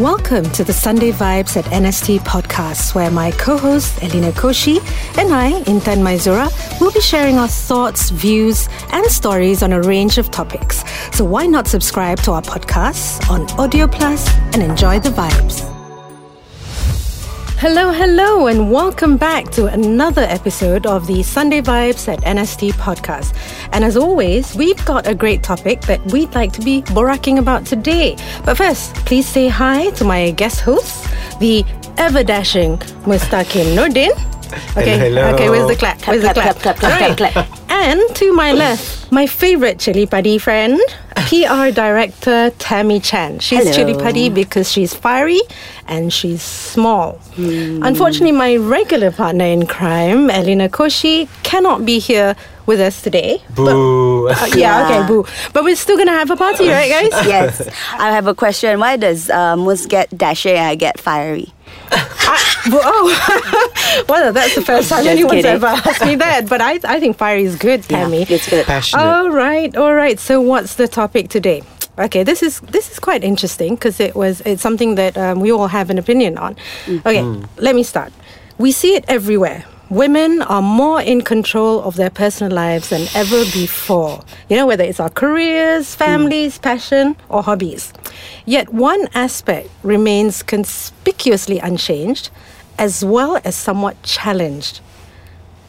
Welcome to the Sunday Vibes at NST podcast, where my co host Elena Koshy and I, Intan Maizura, will be sharing our thoughts, views, and stories on a range of topics. So why not subscribe to our podcast on Audio Plus and enjoy the vibes? Hello, hello, and welcome back to another episode of the Sunday Vibes at NST podcast. And as always, we've got a great topic that we'd like to be boraking about today. But first, please say hi to my guest hosts, the ever dashing Mustaqim Nordin. Okay, Hello, hello. okay, where's the clap? Where's Clap, the clap? clap, clap, clap, Right. clap, clap. And to my left, my favorite chili padi friend, PR director Tammy Chan. She's Hello. chili padi because she's fiery and she's small. Hmm. Unfortunately, my regular partner in crime, Elena Koshy, cannot be here with us today. Boo. Uh, yeah, Yeah. okay, boo. But we're still gonna have a party, right, guys? yes. I have a question. Why does uh, Mus get dashy and I get fiery? Well, oh, well, that's the first time Just anyone's kidding. ever asked me that. But I, I think fire is good, Tammy. Yeah, it's good. Passionate. All right, all right. So, what's the topic today? Okay, this is this is quite interesting because it was it's something that um, we all have an opinion on. Okay, let me start. We see it everywhere. Women are more in control of their personal lives than ever before. You know, whether it's our careers, families, passion, or hobbies. Yet one aspect remains conspicuously unchanged, as well as somewhat challenged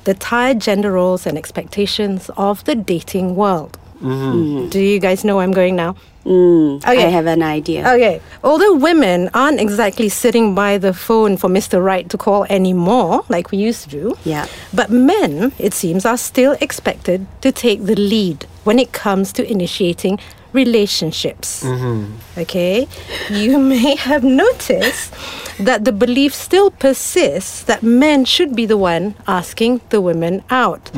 the tired gender roles and expectations of the dating world. Mm-hmm. Do you guys know where I'm going now? Mm, Okay. I have an idea. Okay. Although women aren't exactly sitting by the phone for Mr. Right to call anymore, like we used to do, Yeah. but men, it seems, are still expected to take the lead when it comes to initiating relationships. Okay? You may have noticed that the belief still persists that men should be the one asking the women out.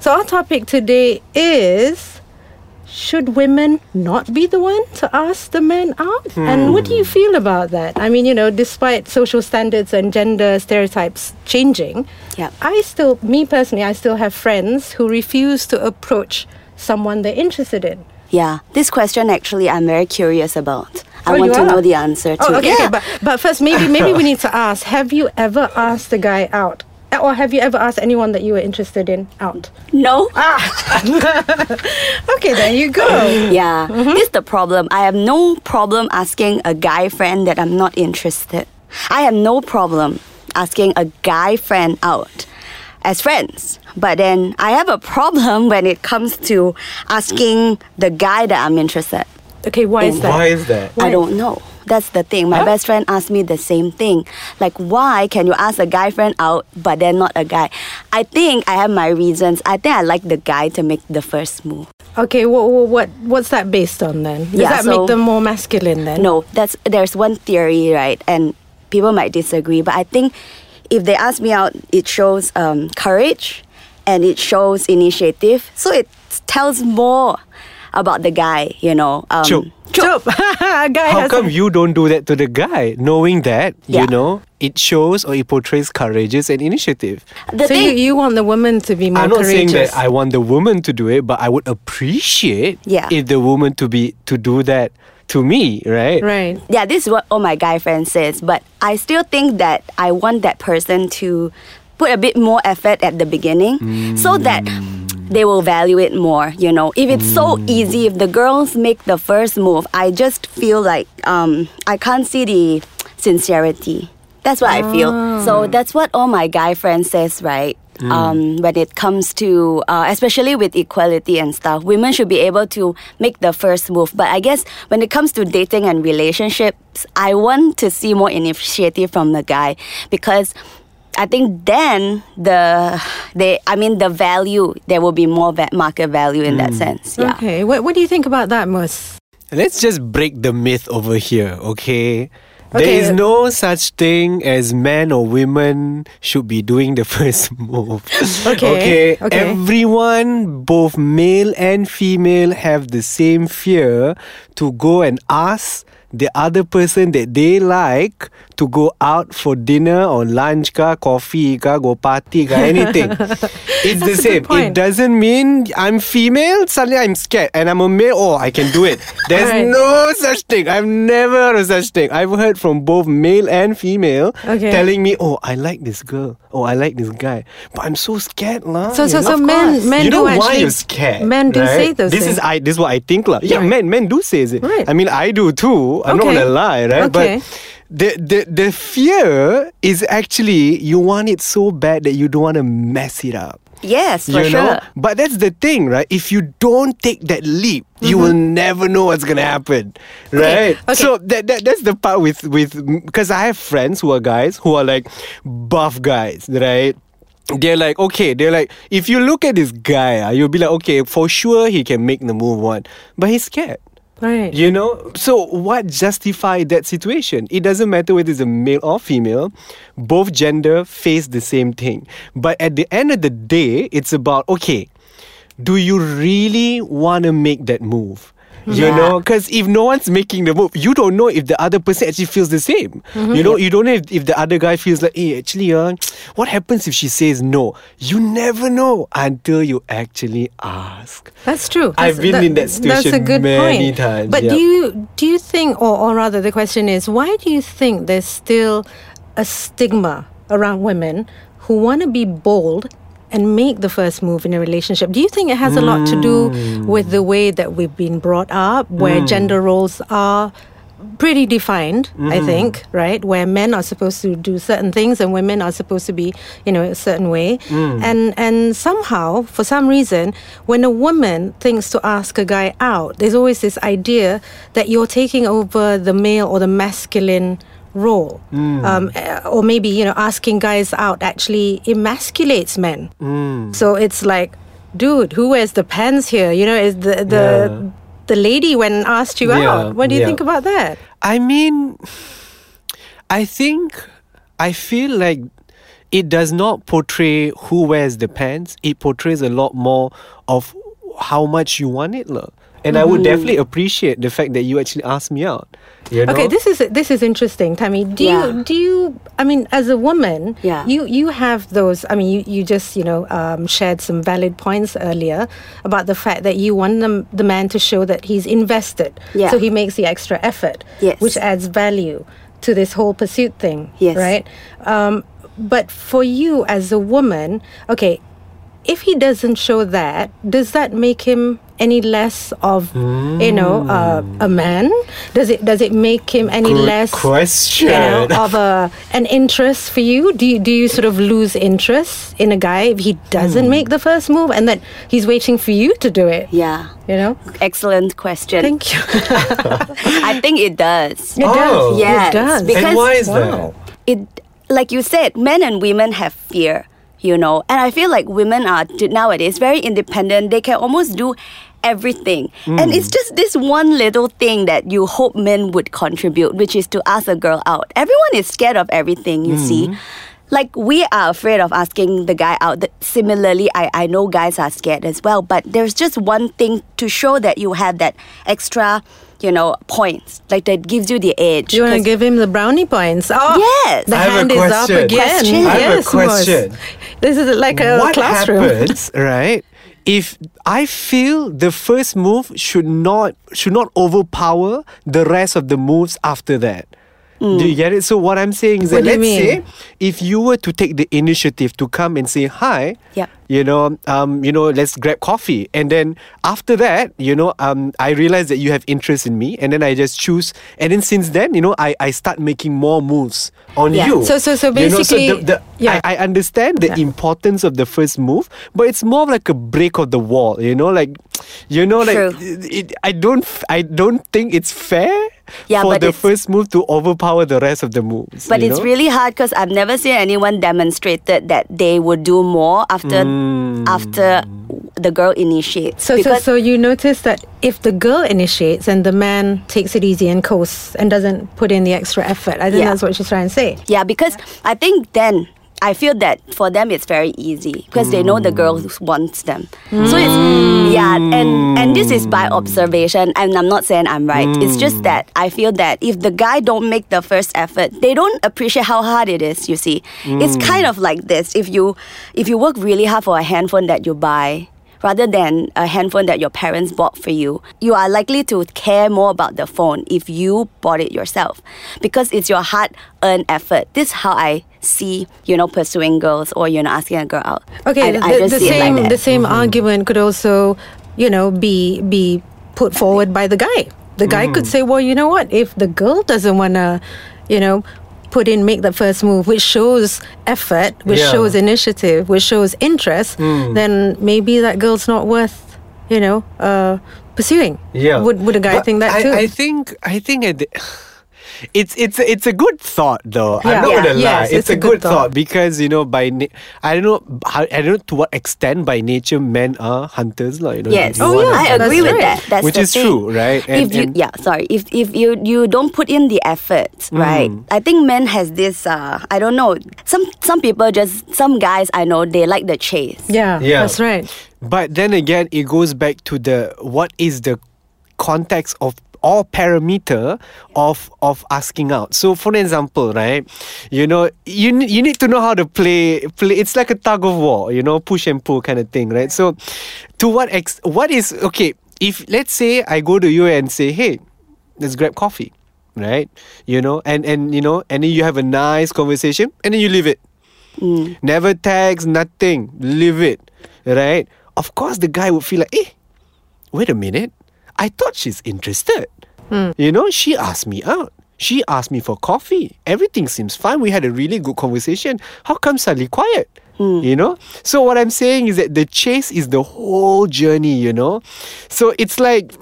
So, our topic today is should women not be the one to ask the men out? And what do you feel about that? I mean, you know, despite social standards and gender stereotypes changing, Yeah. I still, me personally, I still have friends who refuse to approach someone they're interested in. Yeah. This question actually I'm very curious about. I Oh, want to know the answer oh, to Oh, okay, yeah. okay. But, but first, maybe maybe we need to ask: Have you ever asked a guy out, or have you ever asked anyone that you were interested in out? no. Ah. Okay, there you go. Yeah. Mm-hmm. This is the problem. I have no problem asking a guy friend that I'm not interested. I have no problem asking a guy friend out as friends. But then I have a problem when it comes to asking the guy that I'm interested. Okay, why is that? Why is that? Why? I don't know. That's the thing. My best friend asked me the same thing. Like, why can you ask a guy friend out, but then not a guy? I think I have my reasons. I think I like the guy to make the first move. Okay, what, what what's that based on then? Does Yeah, that make them more masculine then? No, that's there's one theory, right? And people might disagree, but I think if they ask me out, it shows um, courage and it shows initiative. So it tells more about the guy, you know. Um, Chope. Chope. a guy How has come you don't do that to the guy, knowing that Yeah. you know it shows or it portrays courageous and initiative? The so you, thing, you want the woman to be more I'm not saying that I want the woman to do it, but I would appreciate Yeah. if the woman to be to do that to me, right? right. yeah, this is what all my guy friends says, but I still think that I want that person to put a bit more effort at the beginning so that they will value it more, you know. If it's so easy, if the girls make the first move, I just feel like um, I can't see the sincerity. That's what I feel. So that's what all my guy friends says, right? Um, when it comes to, uh, especially with equality and stuff, women should be able to make the first move. But I guess when it comes to dating and relationships, I want to see more initiative from the guy because I think then the they I mean the value there will be more va- market value in that hmm. sense. Yeah. Okay. What, what do you think about that, Mus? Let's just break the myth over here, okay? Okay. There is no such thing as men or women should be doing the first move. Okay, okay. okay. Everyone, both male and female, have the same fear to go and ask the other person that they like to go out for dinner or lunch ka, coffee ka, go party ka, anything. it's the same. It doesn't mean I'm female, suddenly I'm scared. And I'm a male, oh, I can do it. There's Alright. no such thing. I've never heard of such thing. I've heard from both male and female Okay. telling me, oh, I like this girl. Oh, I like this guy. But I'm so scared, lah. So- so- so men- men you know do why actually- you're scared. men do right? say those This is. I. This is what I think, lah. Yeah, Right. men men do say it. Right. I mean, I do too. I'm not gonna lie, right? Okay. But the, the the fear is actually you want it so bad that you don't want to mess it up. Yes, for you sure. know, but that's the thing, right? If you don't take that leap, you will never know what's gonna happen, right? Mm-hmm. okay. So that, that that's the part with with because I have friends who are guys who are like buff guys, right? They're like, okay, they're like, if you look at this guy, ah, you'll be like, okay, for sure he can make the move one, but he's scared. Right. You know, so what justify that situation? It doesn't matter whether it's a male or female, both gender face the same thing. But at the end of the day, it's about okay, do you really want to make that move? You Yeah. know, because if no one's making the move, you don't know if the other person actually feels the same. You know, you don't know if, if the other guy feels like, hey, actually, uh, what happens if she says no? You never know until you actually ask. That's true. I've That's- been in that situation That's a good many point. times, But do you do you think, or, or rather, the question is, why do you think there's still a stigma around women who want to be bold and make the first move in a relationship? Do you think it has a lot to do mm. with the way that we've been brought up, where mm. gender roles are? pretty defined i mm. think right? Where men are supposed to do certain things and women are supposed to be you know a certain way. And and somehow for some reason when a woman thinks to ask a guy out there's always this idea that you're taking over the male or the masculine role um, eh, or maybe you know asking guys out actually emasculates men so it's like dude who wears the pants here you know is the the Yeah. the lady when asked you Yeah, out what do you yeah. think about that I mean, I think I feel like it does not portray who wears the pants. It portrays a lot more of how much you want it, lah. And I would definitely appreciate the fact that you actually asked me out. You know? Okay, this is this is interesting, Tammy. Do Yeah. you do you? I mean, as a woman, Yeah. you you have those. I mean, you you just you know um, shared some valid points earlier about the fact that you want the, the man to show that he's invested. Yeah. So he makes the extra effort, Yes. which adds value to this whole pursuit thing. Yes. Right. Um, but for you as a woman, okay, if he doesn't show that, does that make him any less of you know uh, a man? Does it does it make him any Good less question. you know of a an interest for you? Do you do you sort of lose interest in a guy if he doesn't Hmm. make the first move and then he's waiting for you to do it? Yeah. You know. Excellent question. Thank you. I think it does. It Oh. does. Yes, It does. because- and why is Wow. that? it like you said men and women have fear you know and i feel like women are nowadays very independent they can almost do everything and it's mm. just this one little thing that you hope men would contribute which is to ask a girl out everyone is scared of everything you see mm. like we are afraid of asking the guy out Th- similarly I, I know guys are scared as well but there's just one thing to show that you have that extra you know points like that gives you the edge you want to 'Cause- give him the brownie points? Oh, Yes. The I have a hand is up again. Question. I have yes, Moz. question. This is like a what classroom. happens, right? If I feel the first move should not should not overpower the rest of the moves after that. Do you get it? So what I'm saying is What that let's say if you were to take the initiative to come and say hi, Yep. you know, um, you know, let's grab coffee, and then after that, you know, um, I realize that you have interest in me, and then I just choose, and then since then, you know, I I start making more moves on Yeah. you. So- so- so You know, basically- the, the, yeah. I, I understand the importance of the first move, but it's more of like a break of the wall. You know, like you know, like True. it, I don't I don't think it's fair Yeah, for but the first move to overpower the rest of the moves. But it's know? really hard because I've never seen anyone demonstrated that they would do more after hmm. after the girl initiates. So, so, so you notice that if the girl initiates and the man takes it easy and coasts and doesn't put in the extra effort, I think Yeah. that's what she's trying to say. yeah, because I think then I feel that for them it's very easy because they know the girl wants them. So it's yeah, and and this is by observation, and I'm not saying I'm right. It's mm. just that I feel that if the guy don't make the first effort, they don't appreciate how hard it is. You see, it's mm. kind of like this. If you if you work really hard for a handphone that you buy. Rather than a handphone that your parents bought for you, you are likely to care more about the phone if you bought it yourself because it's your hard earned effort. This is how I see, you know, pursuing girls or, you know, asking a girl out. Okay, I, the, I just the see it same like that. the same mm-hmm. argument could also, you know, be be put forward by the guy. The guy could mm. say, well, you know what? If the girl doesn't want to, you know, put in make the first move, which shows effort, which Yeah. shows initiative, which shows interest, mm. then maybe that girl's not worth, you know, uh, pursuing. Yeah. Would would a guy But think that I, too? I think I think at the, it's it's it's a good thought though. Yeah. I'm not Yeah. gonna lie. Yes, it's, it's a, a good good thought. thought. because you know by na- I don't know how I don't know to what extent by nature men are hunters like, you know, Yes. you Oh, wanna yeah, I agree That's with that. That's Which the is thing. true, right? And- if you and- yeah, sorry. If if you you don't put in the effort, Mm. right? I think men has this uh I don't know. Some some people just some guys I know they like the chase. yeah, Yeah. that's right. But then again, it goes back to the what is the context of or parameter of of asking out. So, for example, right, you know, you you need to know how to play play. It's like a tug of war, you know, push and pull kind of thing, right? So, to what ex? What is okay? If let's say I go to you and say, hey, let's grab coffee, right? You know, and and you know, and then you have a nice conversation, and then you leave it. Never text, nothing. Leave it. Right? Of course, the guy would feel like, eh, wait a minute. I thought she's interested. You know, she asked me out. She asked me for coffee. Everything seems fine. We had a really good conversation. How come suddenly quiet? You know? So, what I'm saying is that the chase is the whole journey, you know? So, it's like,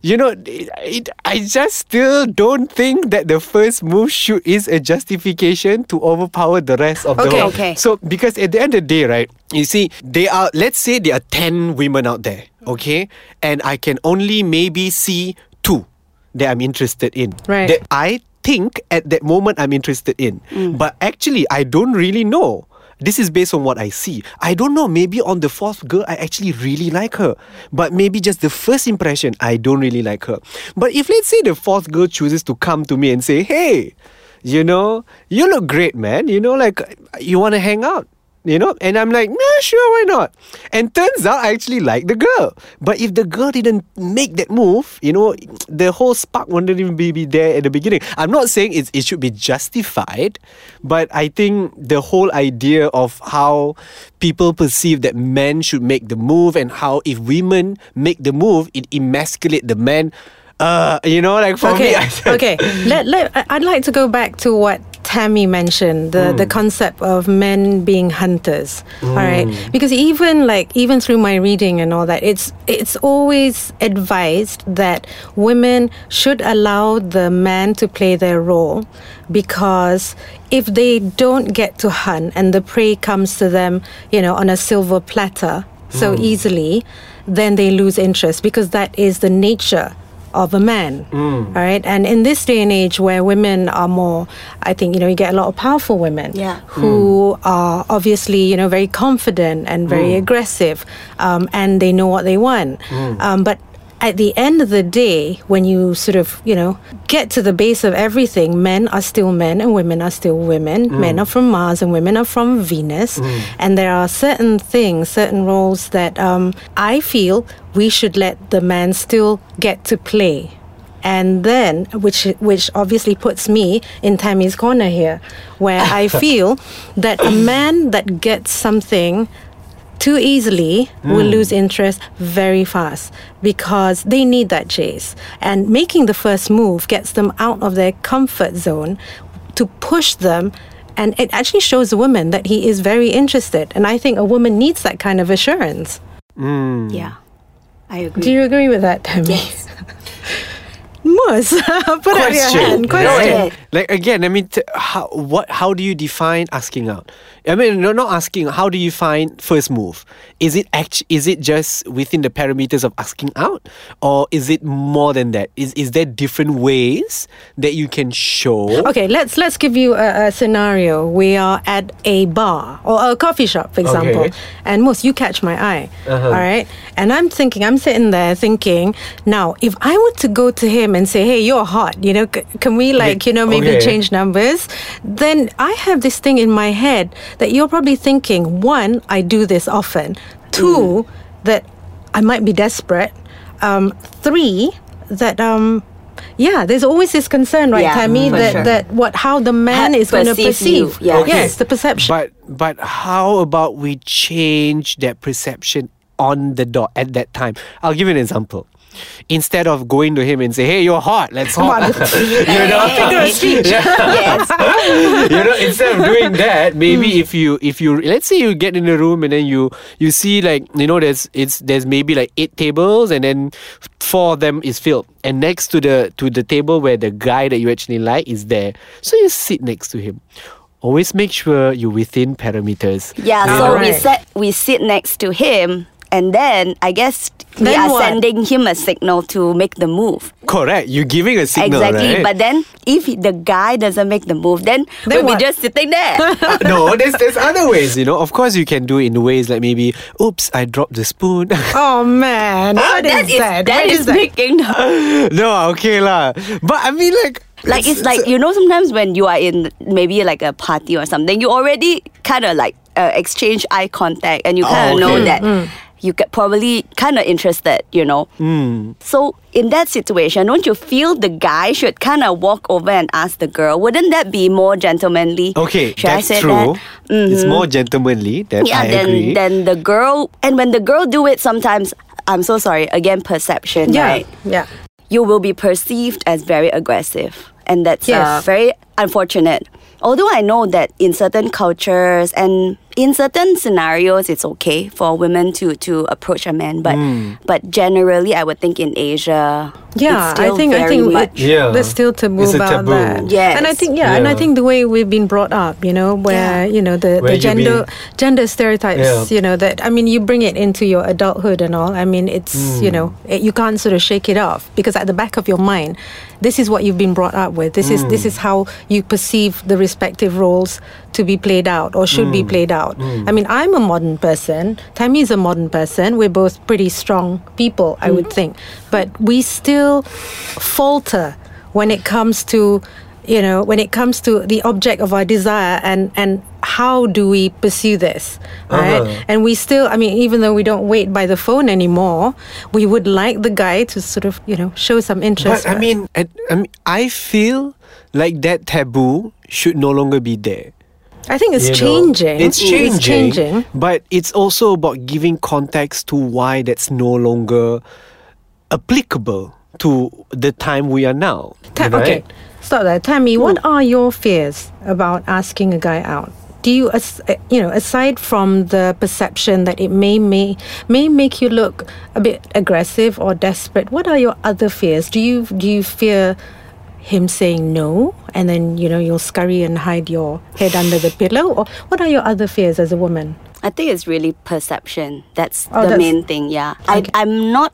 you know, it, it, I just still don't think that the first move should is a justification to overpower the rest of the Okay. whole. Okay. So because at the end of the day, right, you see, they are let's say there are ten women out there, okay? And I can only maybe see two that I'm interested in. Right. That I think at that moment I'm interested in. Mm. But actually I don't really know. This is based on what I see. I don't know. Maybe on the fourth girl, I actually really like her. But maybe just the first impression, I don't really like her. But if let's say the fourth girl chooses to come to me and say, hey, you know, you look great, man. You know, like you want to hang out. You know, and I'm like, nah, sure, why not? And turns out I actually like the girl. But if the girl didn't make that move, you know, the whole spark wouldn't even be, be there at the beginning. I'm not saying it's, it should be justified, but I think the whole idea of how people perceive that men should make the move and how if women make the move, it emasculate the man. Uh, you know, like for okay, me, I okay. Let, let, I'd like to go back to what Tammy mentioned the the mm. concept of men being hunters. Mm. All right, because even like even through my reading and all that, it's it's always advised that women should allow the man to play their role because if they don't get to hunt and the prey comes to them, you know, on a silver platter so mm. easily, then they lose interest because that is the nature of a man. All right. And in this day and age where women are more, I think, you know, you get a lot of powerful women Yeah. who are obviously, you know, very confident and very aggressive um, and they know what they want. Um, but at the end of the day, when you sort of, you know, get to the base of everything, men are still men and women are still women. Men are from Mars and women are from Venus. And there are certain things, certain roles that um, I feel we should let the man still get to play. And then, which which obviously puts me in Tammy's corner here, where I feel that a man that gets something too easily will hmm. lose interest very fast because they need that chase. And making the first move gets them out of their comfort zone to push them. And it actually shows a woman that he is very interested. And I think a woman needs that kind of assurance. Hmm. Yeah. I agree. Do you agree with that, Tammy? Yes. Moose, put up your hand. Question. Like again, I mean, t- how what? How do you define asking out? I mean, no, not asking. How do you find first move? Is it act? Is it just within the parameters of asking out, or is it more than that? Is is there different ways that you can show? Okay, let's let's give you a, a scenario. We are at a bar or a coffee shop, for example, Okay. and most you catch my eye. Uh-huh. all right, and I'm thinking, I'm sitting there thinking, now if I were to go to him and say, "Hey, you're hot," you know, c- can we like you know maybe okay. change numbers? Then I have this thing in my head that you're probably thinking: one, I do this often. Two, that I might be desperate. Um, three, that um. Yeah, there's always this concern, right, Yeah, Tammy, that, sure. that what how the man Ha- is going to perceive you, yeah. Okay. Yes, the perception. But but how about we change that perception on the dot at that time? I'll give you an example. Instead of going to him and say, "Hey, you're hot. Let's Come hot," you know, Figure of speech. yes. you know, instead of doing that, maybe if you if you let's say you get in a room and then you you see like you know there's it's there's maybe like eight tables and then four of them is filled and next to the to the table where the guy that you actually like is there, so you sit next to him. Always make sure you're within parameters. Yeah, Ah, so we right. set we sit next to him and then I guess we are what? sending him a signal to make the move. Correct. You're giving a signal, exactly. right? But then if the guy doesn't make the move, then, Then we'll what? be just sitting there. Uh, no, there's there's other ways, you know. Of course, you can do it in ways like maybe, oops, I dropped the spoon. oh man, what is that is that? that What is making the no, okay lah. But I mean, like, like it's like you know sometimes when you are in maybe like a party or something you already kind of like uh, exchange eye contact and you kind of Oh, know okay. that you get probably kind of interested you know so in that situation don't you feel the guy should kind of walk over and ask the girl wouldn't that be more gentlemanly okay, should that's I say true. that Mm-hmm. It's more gentlemanly. That yeah I then agree. then the girl and when the girl do it sometimes I'm so sorry again perception Yeah, right yeah. you will be perceived as very aggressive. And that's uh, very unfortunate. Although I know that in certain cultures and in certain scenarios, it's okay for women to, to approach a man, but Hmm. but generally, I would think in Asia, Yeah, it's still I think I think much. it, Yeah. there's still taboo It's a about taboo. that. Yes. and I think yeah, and I think the way we've been brought up, you know, where Yeah. you know the, Where the gender been- gender stereotypes, Yeah. you know that I mean you bring it into your adulthood and all. I mean it's you know it, you can't sort of shake it off because at the back of your mind, this is what you've been brought up with. This is this mm. is how you perceive the respective roles to be played out or should be mm. played out. Mm. I mean I'm a modern person. Tammy is a modern person. We're both pretty strong people, I would think, but we still falter when it comes to you know when it comes to the object of our desire and and how do we pursue this right Uh-huh. and we still i mean even though we don't wait by the phone anymore we would like the guy to sort of you know show some interest But I mean, I, I mean, I feel like that taboo should no longer be there. i think it's you know? changing It's changing. it's changing But it's also about giving context to why that's no longer applicable to the time we are now. Ta- right? Okay, stop there. Tammy, what are your fears about asking a guy out? Do you, uh, you know, aside from the perception that it may may may make you look a bit aggressive or desperate, what are your other fears? Do you do you fear him saying no, and then you know you'll scurry and hide your head under the pillow, or what are your other fears as a woman? I think it's really perception. That's Oh, the that's- main thing. Yeah, I, I'm not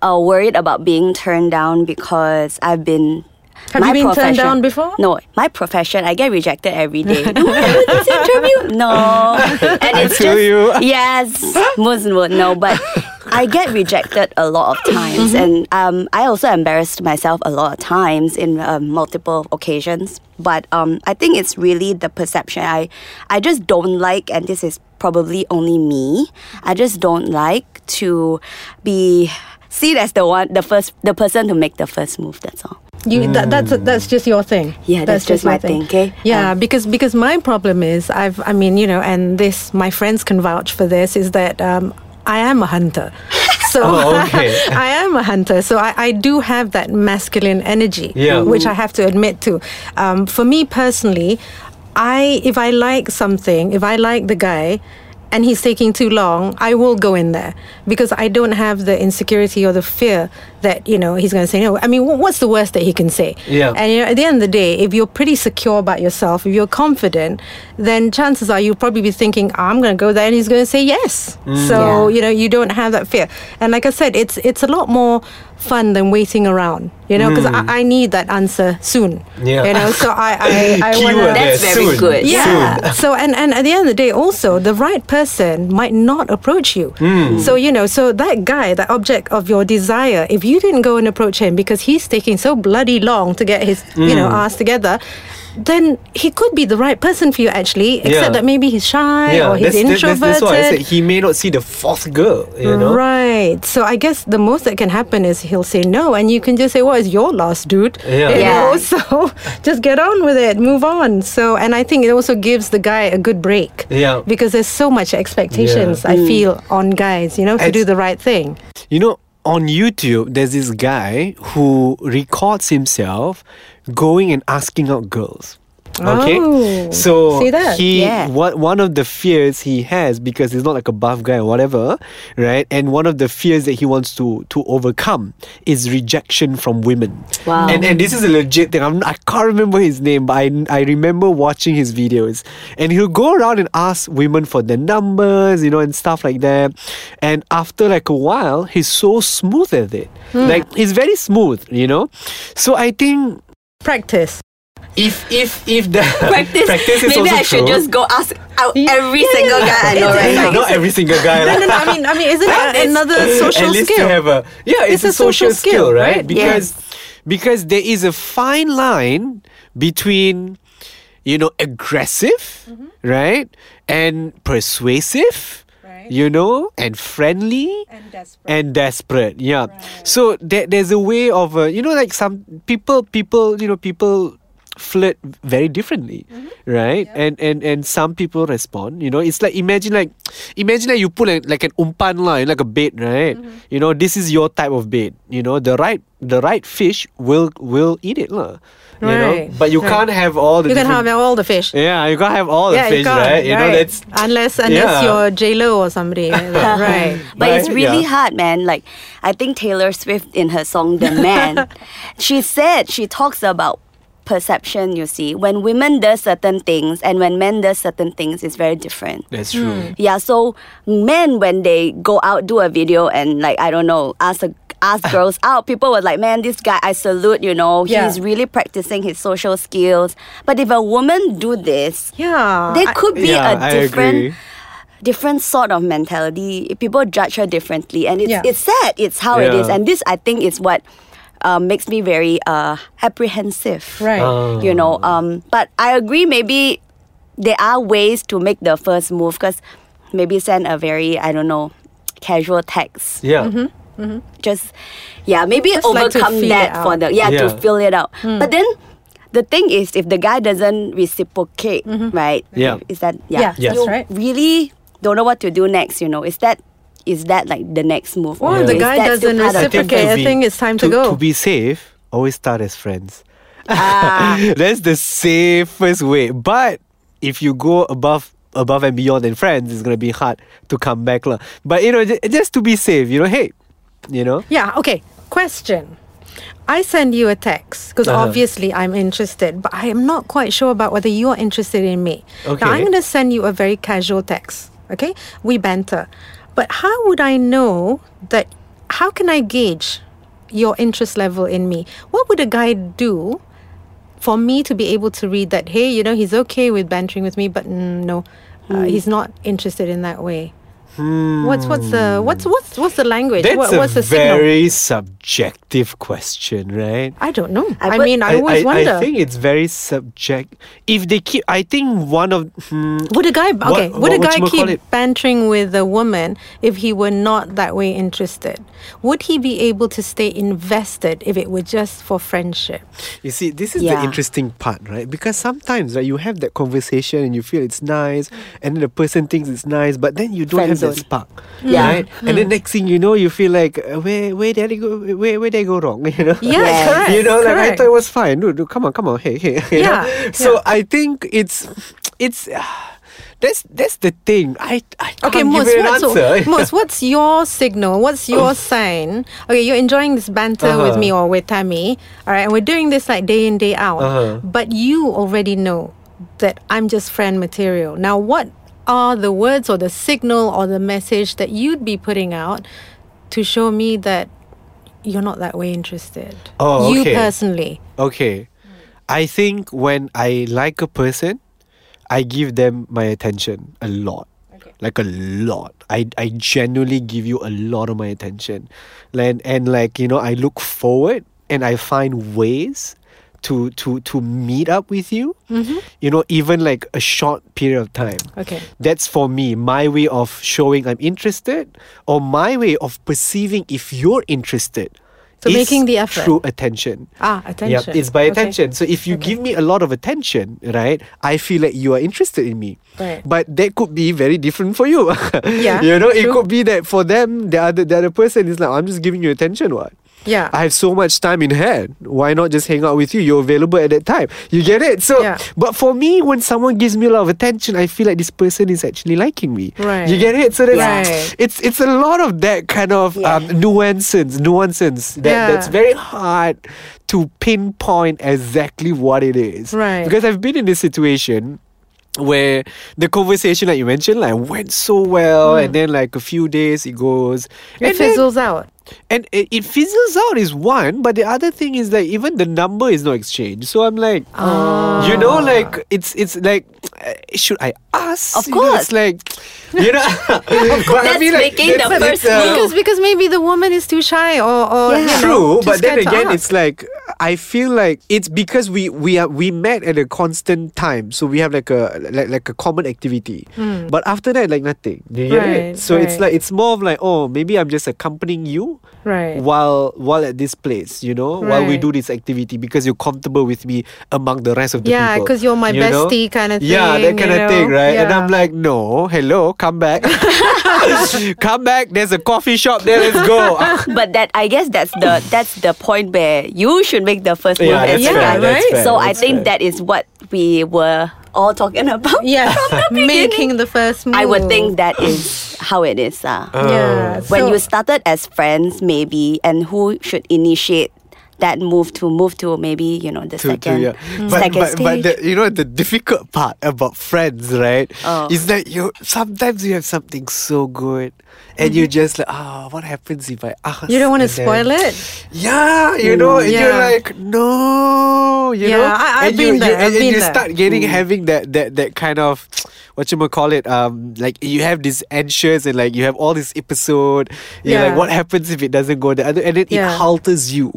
uh, worried about being turned down because I've been. Have you my been turned profession- down before? No, my profession, I get rejected every day. Do I have this interview? No, and it's feel just you. yes, Muslim would no, but I get rejected a lot of times, and um, I also embarrassed myself a lot of times in um, multiple occasions. But um, I think it's really the perception. I I just don't like, and this is probably only me. I just don't like to be seen as the one, the first, the person to make the first move. That's all. You that, that's that's just your thing. Yeah, that's just your my thing, okay? Yeah, Um, because because my problem is I've I mean you know and this my friends can vouch for this is that um, I am a hunter. So Oh, okay. I am a hunter, so I, I do have that masculine energy, Yeah. which I have to admit to. Um, for me personally, I if I like something, if I like the guy, and he's taking too long, I will go in there because I don't have the insecurity or the fear that you know he's going to say no. I mean, what's the worst that he can say? Yeah. And you know, at the end of the day, if you're pretty secure about yourself, if you're confident, then chances are you'll probably be thinking, "I'm going to go there," and he's going to say yes. Mm. So Yeah. you know, you don't have that fear. And like I said, it's it's a lot more fun than waiting around. You know, because I, I need that answer soon. Mm. Yeah. You know, so I I, I want Keyword there, That's very soon. good. yeah. So and and at the end of the day, also the right person might not approach you. Hmm. So you know, so that guy, that object of your desire, if you didn't go and approach him because he's taking so bloody long to get his you know Hmm. ass together. Then he could be the right person for you actually, except Yeah. that maybe he's shy or he's that's, that's, introverted. that's why I said he may not see the fourth girl. You know. Right. So I guess the most that can happen is he'll say no, and you can just say, "What is your loss, dude?" Yeah. You Yeah. know. So just get on with it, move on. So, and I think it also gives the guy a good break. Yeah. Because there's so much expectations I mm. feel on guys, you know, to It's- do the right thing. You know, on YouTube, there's this guy who records himself going and asking out girls. Okay, Oh, so see that? he Yeah. one one of the fears he has because he's not like a buff guy or whatever, right? And one of the fears that he wants to to overcome is rejection from women. Wow. And and this is a legit thing. I'm, I can't remember his name, but I I remember watching his videos, and he'll go around and ask women for their numbers, you know, and stuff like that. And after like a while, he's so smooth at it. Hmm. Like he's very smooth, you know. So I think Practice. if if if the Practice. is Maybe also I should true. just go ask out Yeah. every Yeah, single yeah. guy I know It's- right now. like- not every single guy. No, like- no, no. I mean, I mean, isn't But it another social at least skill? To have a, yeah, it's, It's a, a social social, skill, skill, right? right? Because because there is a fine line between you know aggressive, mm-hmm. right, and persuasive, Right. You know, and friendly. And desperate. And desperate, yeah. So there, there's a way of, uh, you know, like some people, people, you know, people flirt very differently, right? And and and some people respond. You know, it's like imagine like imagine like you put like, like an umpan lah, like a bait, right? You know, this is your type of bait. You know, the right the right fish will will eat it lah. You know, Right, but you right. can't have all the. You can have all the fish. Yeah, you can't have all the yeah, fish, you can't, right? You know, that's unless unless Yeah. you're J Lo or somebody, like that, right? But it's really Yeah. hard, man. Like I think Taylor Swift in her song The Man, she said she talks about perception, you see. When women does certain things and when men does certain things it's very different. that's true. Hmm. Yeah, so men when they go out do a video and like I don't know, ask a ask girls out, people were like, Man, this guy I salute, you know, Yeah. he's really practicing his social skills. But if a woman do this, Yeah. there could be Yeah, a different different sort of mentality. People judge her differently, and it's Yeah. it's sad. It's how it is, and this I think is what uh, makes me very uh, apprehensive. Right. Oh. You know. Um. But I agree. Maybe there are ways to make the first move because maybe send a very I don't know casual text. Yeah. Mm-hmm. Just yeah, maybe Just overcome feel that for out. the yeah, to fill it out. Hmm. But then. The thing is, if the guy doesn't reciprocate, mm-hmm. right? Yeah. Is that Yeah, Yes. you right. really don't know what to do next. You know, is that is that like the next move? Or Or the guy doesn't part of- reciprocate. Okay, I think it's time to go. To be safe, always start as friends. Ah. That's the safest way. But if you go above above and beyond than friends, it's gonna be hard to come back. lah. But you know, ju- just to be safe, you know, hey, you know. Yeah, okay. Question. I send you a text because Uh-huh. obviously I'm interested, but I am not quite sure about whether you're interested in me. Okay. Now. I'm going to send you a very casual text. Okay, we banter, but how would I know that? How can I gauge your interest level in me? What would a guy do for me to be able to read that? Hey, you know, he's okay with bantering with me, but mm, no, uh, he's not interested in that way. What's what's the what's what's what's the language? That's What- a what's the signal? very subjective question, right? I don't know. I, I mean, I, always wonder. I think it's very subject. If they keep, I think one of hmm, would a guy okay? What- would a guy whatchamacallit? keep bantering with a woman if he were not that way interested? Would he be able to stay invested if it were just for friendship? You see, this is Yeah. the interesting part, right? Because sometimes, right, you have that conversation and you feel it's nice, and then the person thinks it's nice, but then you don't Friend have zone. spark, Yeah. right? And then next thing you know, you feel like, uh, where where did I go? Where where did I go wrong? You know? Yeah, Yes. correct. You know, like I thought it was fine. Dude, dude, come on, come on, hey, hey. you know? Yeah, So yeah. I think it's it's. that's that's the thing. I I can't Okay, give Mus, you an what's, answer. Mus, what's your signal? What's your sign? Okay, you're enjoying this banter with Uh-huh. me or with Tammy, all right, and we're doing this like day in, day out. Uh-huh. But you already know that I'm just friend material. Now, what are the words or the signal or the message that you'd be putting out to show me that you're not that way interested? Oh, You personally. Okay. I think when I like a person, I give them my attention a lot. Like a lot. I I genuinely give you a lot of my attention. And and like, you know, I look forward and I find ways to to to meet up with you. You know, even like a short period of time. Okay. That's for me, my way of showing I'm interested or my way of perceiving if you're interested. So is making the effort. Through attention. Ah, attention. Yeah, it's by Okay. attention. So if you give me a lot of attention, right, I feel like you are interested in me. Right. But that could be very different for you. Yeah, you know, it could be that for them, the other the other person is like, I'm just giving you attention. What? Yeah. I have so much time in hand. Why not just hang out with you? You're available at that time. You get it? So, Yeah. but for me, when someone gives me a lot of attention, I feel like this person is actually liking me. Right. You get it? So that's Right. it's it's a lot of that kind of Yeah. um, nuances, nuances that Yeah. that's very hard to pinpoint exactly what it is. Right. Because I've been in this situation where the conversation like you mentioned like went so well and hmm. then like a few days it goes It and then- fizzles out. and it, it fizzles out is one, but the other thing is that even the number is not exchanged. So I'm like, ah. you know, like it's it's like, should I ask? Of You know, it's course. like, you know, but That's making the that's- first that's, uh, move. Because because maybe the woman is too shy or, or Yeah. you know, True, but then again, it's like I feel like it's because we we are we met at a constant time, so we have like a like, like a common activity. But after that, like nothing. Do you get Hmm. Right, it? So it's like it's more of like oh maybe I'm just accompanying you right. while while at this place, you know, while we do this activity because you're comfortable with me among the rest of the people Yeah, because you're my you know? bestie kind of thing. Yeah, that kind you of thing, know? right? And I'm like, no, hello, come back, come back. There's a coffee shop there. Let's go. but that I guess that's the that's the point where you should make the first move Yeah, as that's fair, well. that's fair, so I think fair. that is what we were all talking about. Yeah, the making the first move. I would think that is how it is. Uh. Yeah. when so- you started as friends, maybe, and who should initiate that move to move to maybe you know the to, second, to, yeah. mm, But, second but, stage. but the, you know the difficult part about friends, right? Oh. Is that you sometimes you have something so good and you're just like, ah, what happens if I ask? you don't want to And then- spoil it. Yeah, you know, and you're like, no, you Yeah, know, I- I've and you, been you- there, I've and, and you there. Mm. start getting having that that that kind of what you call it, um, like you have this anxious and like you have all this episode. You're like, Yeah. what happens if it doesn't go the other, and then Yeah. it halters you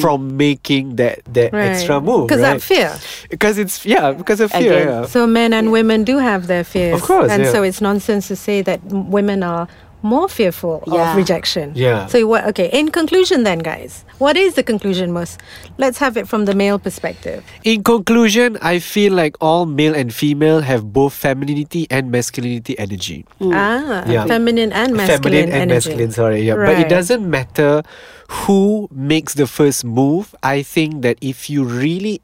from making that that Right. extra move, Because right? that fear. Because it's yeah, because of fear. Yeah. So men and women do have their fears. Of course, And yeah. so it's nonsense to say that women are more fearful Yeah. of rejection. Yeah. So what okay, in conclusion then guys, what is the conclusion most? Let's have it from the male perspective. In conclusion, I feel like all male and female have both femininity and masculinity energy. Ah, Yeah. feminine and masculine feminine and energy. masculine sorry yeah but it doesn't matter who makes the first move i think that if you really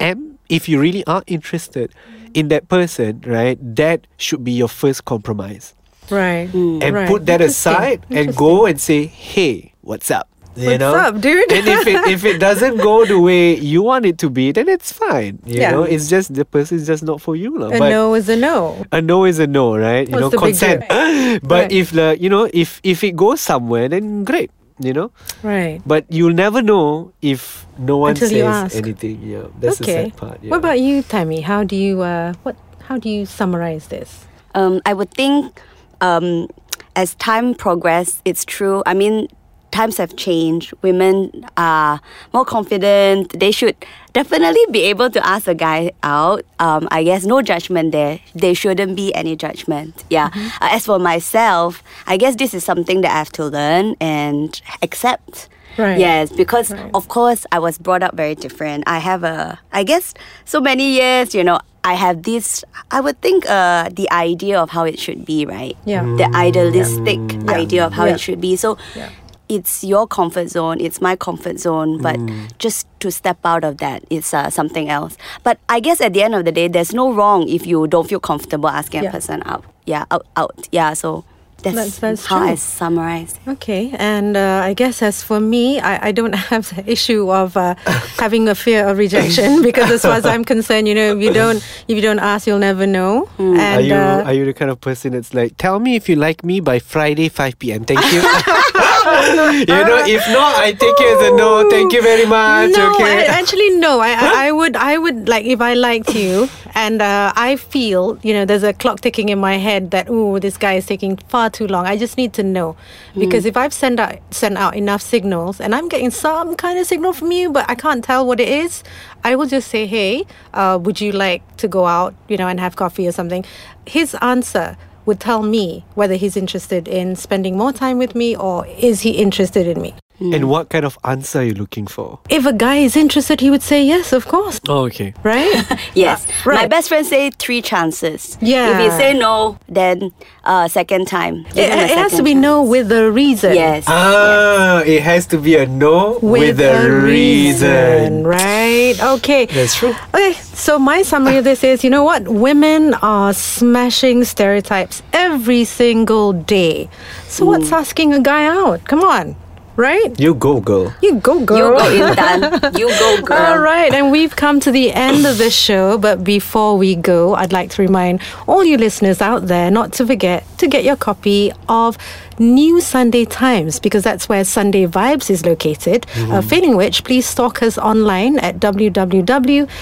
am if you really are interested in that person right that should be your first compromise Right. and Right. put that aside and go and say hey what's up you What's know? up, dude? and if it if it doesn't go the way you want it to be, then it's fine. You Yeah. know, it's just the person is just not for you, lah. A But no is a no. a no is a no, right? You What's know, the big consent. Right. but if the you know if if it goes somewhere, then great. You know, Right. but you'll never know if no one Until says anything. Yeah, that's okay. the sad part. Yeah. What about you, Tammy? How do you uh what how do you summarize this? Um, I would think um, as time progress, it's true. I mean, times have changed. Women are more confident. They should definitely be able to ask a guy out. Um, I guess no judgment there. There shouldn't be any judgment. Yeah. Uh, as for myself, I guess this is something that I have to learn and accept. Right. Yes, because Right. of course I was brought up very different. I have a, I guess, so many years. You know, I have this. I would think uh, the idea of how it should be, right? Yeah. The idealistic Yeah. idea of how Yeah. it should be. So, Yeah. it's your comfort zone, it's my comfort zone, but just to step out of that, it's uh, something else. But I guess at the end of the day, there's no wrong if you don't feel comfortable asking Yeah. a person out. Yeah, out, out. Yeah, so that's, That's- that's how I true. summarize. Okay, and uh, I guess as for me, I, I don't have the issue of uh, having a fear of rejection because, as far as I'm concerned, you know, if you don't if you don't ask, you'll never know. Hmm. And are you uh, are you the kind of person that's like, tell me if you like me by Friday 5 p.m. Thank you. you know, if not, I take it as a no. Thank you very much. no, okay. I, actually no. I, I I would I would like if I liked you and uh, I feel you know there's a clock ticking in my head that oh this guy is taking far too long. I just need to know because if I've sent out sent out enough signals and I'm getting some kind of signal from you, but I can't tell what it is, I will just say hey, uh, would you like to go out you know and have coffee or something? His answer would tell me whether he's interested in spending more time with me or is he interested in me. And what kind of answer are you looking for? If a guy is interested, he would say yes, of course. Oh, okay. right? Yes. My best friend say three chances. Yeah. If you say no, then uh, second time. it, Give him a it has to second be no with a reason. Yes. Ah, it has to be a no with, a, reason. right? Okay. That's true. Okay, so my summary of this is you know what? Women are smashing stereotypes every single day. So what's asking a guy out? Come on, right? You go, girl. You go, girl. You go, Intan. You go, girl. All right, and we've come to the end of the show. But before we go, I'd like to remind all you listeners out there not to forget to get your copy of New Sunday Times because that's where Sunday Vibes is located. Uh, failing which, please stalk us online at www.nst.com.my.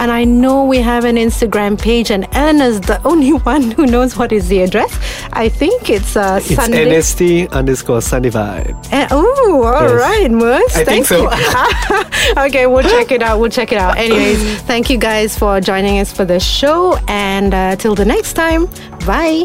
And I know we have an Instagram page, and Elena's the only one who knows what is the address. I think it's uh, It's Sunday. NST underscore Sunday Vibe. Uh, oh, all Yes. right, Mus. I think Thank so. you. okay, we'll check it out. We'll check it out. Anyways, thank you guys for joining us for the show. And uh, till the next time, bye.